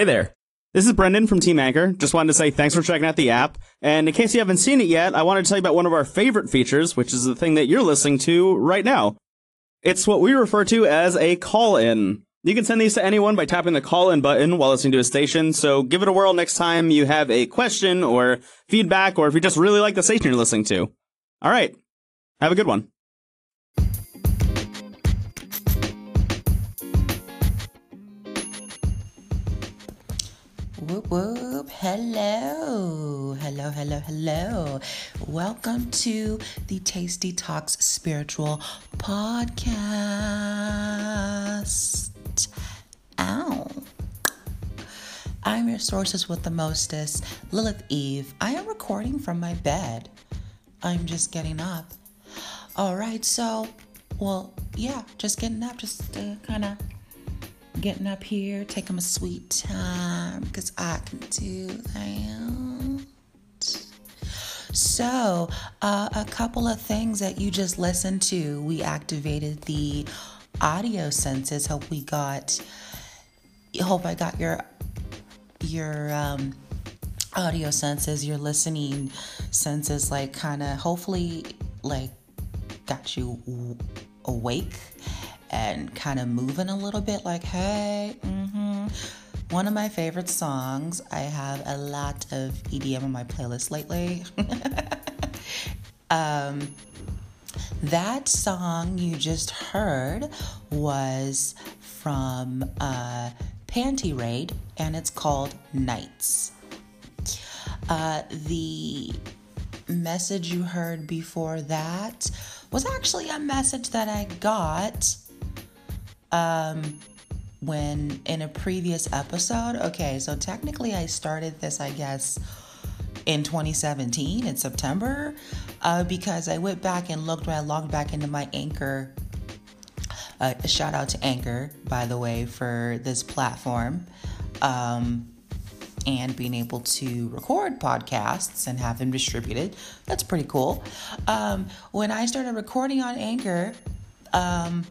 Hey there. This is Brendan from Team Anchor. Just wanted to say thanks for checking out the app. And in case you haven't seen it yet, I wanted to tell you about one of our favorite features, which is the thing that you're listening to right now. It's what we refer to as a call in. You can send these to anyone by tapping the call in button while listening to a station. So give it a whirl next time you have a question or feedback, or if you just really like the station you're listening to. All right. Have a good one. Whoop. Hello. Hello, hello, hello. Welcome to the Tasty Talks Spiritual Podcast. Ow. I'm your sources with the mostest, Lilith Eve. I am recording from my bed. I'm just getting up. All right, so, well, yeah, just getting up, just uh, kind of getting up here, taking my sweet time because I can do that. So, uh, a couple of things that you just listened to. We activated the audio senses. Hope we got. Hope I got your your um, audio senses, your listening senses, like kind of hopefully like got you awake and kind of moving a little bit like, hey, mm-hmm. One of my favorite songs, I have a lot of EDM on my playlist lately. um, that song you just heard was from uh, Panty Raid and it's called Nights. Uh, the message you heard before that was actually a message that I got um, when in a previous episode. Okay, so technically I started this, I guess, in 2017 in September uh, because I went back and looked when I logged back into my Anchor. Uh, shout out to Anchor, by the way, for this platform. Um, and being able to record podcasts and have them distributed. That's pretty cool. Um, when I started recording on Anchor, um,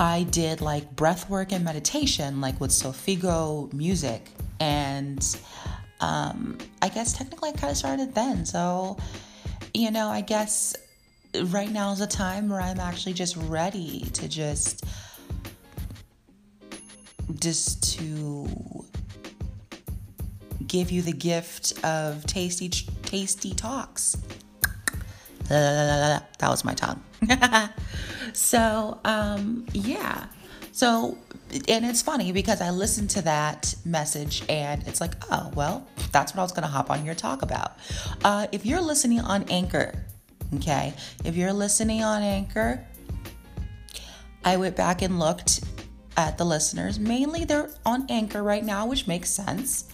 I did like breath work and meditation, like with solfeggio music. And um, I guess technically I kind of started then. So, you know, I guess right now is a time where I'm actually just ready to just just to give you the gift of tasty tasty talks. That was my tongue. so, um, yeah. So, and it's funny because I listened to that message and it's like, oh, well, that's what I was going to hop on here talk about. Uh, if you're listening on Anchor, okay, if you're listening on Anchor, I went back and looked at the listeners. Mainly they're on Anchor right now, which makes sense.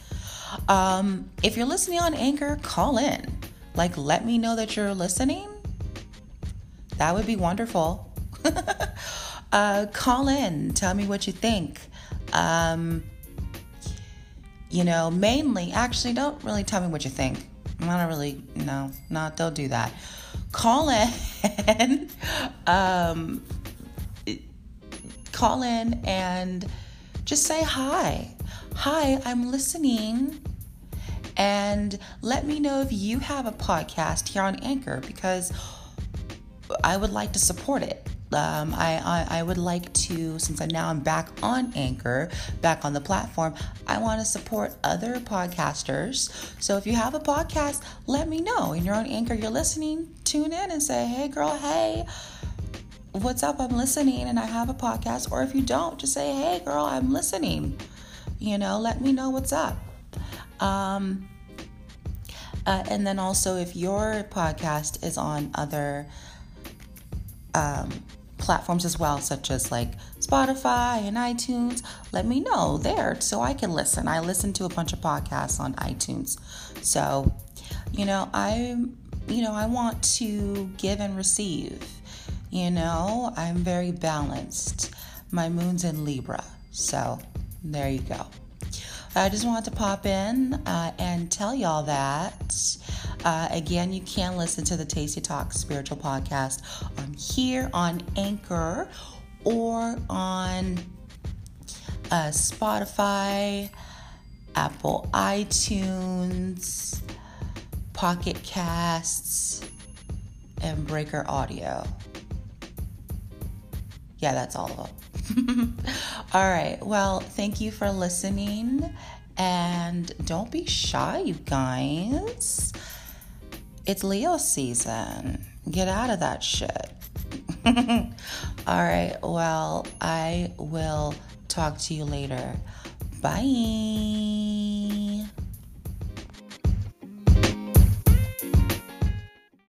Um, if you're listening on Anchor, call in. Like, let me know that you're listening that would be wonderful. uh, call in, tell me what you think. Um, you know, mainly, actually, don't really tell me what you think. I don't really, no, not, don't do that. Call in, um, call in and just say hi. Hi, I'm listening. And let me know if you have a podcast here on Anchor because I would like to support it. Um, I, I, I, would like to, since I'm now I'm back on Anchor, back on the platform, I want to support other podcasters. So if you have a podcast, let me know. And you're on Anchor, you're listening, tune in and say, hey, girl, hey, what's up? I'm listening and I have a podcast. Or if you don't, just say, hey, girl, I'm listening. You know, let me know what's up. Um, uh, and then also, if your podcast is on other um, platforms as well, such as like Spotify and iTunes, let me know there so I can listen. I listen to a bunch of podcasts on iTunes. So, you know, I you know, I want to give and receive. You know, I'm very balanced. My moon's in Libra. So, there you go. I just wanted to pop in uh, and tell y'all that. Uh, again, you can listen to the Tasty Talk Spiritual Podcast on here on Anchor or on uh, Spotify, Apple iTunes, Pocket Casts, and Breaker Audio. Yeah, that's all of them. all right. Well, thank you for listening. And don't be shy, you guys. It's Leo season. Get out of that shit. all right. Well, I will talk to you later. Bye.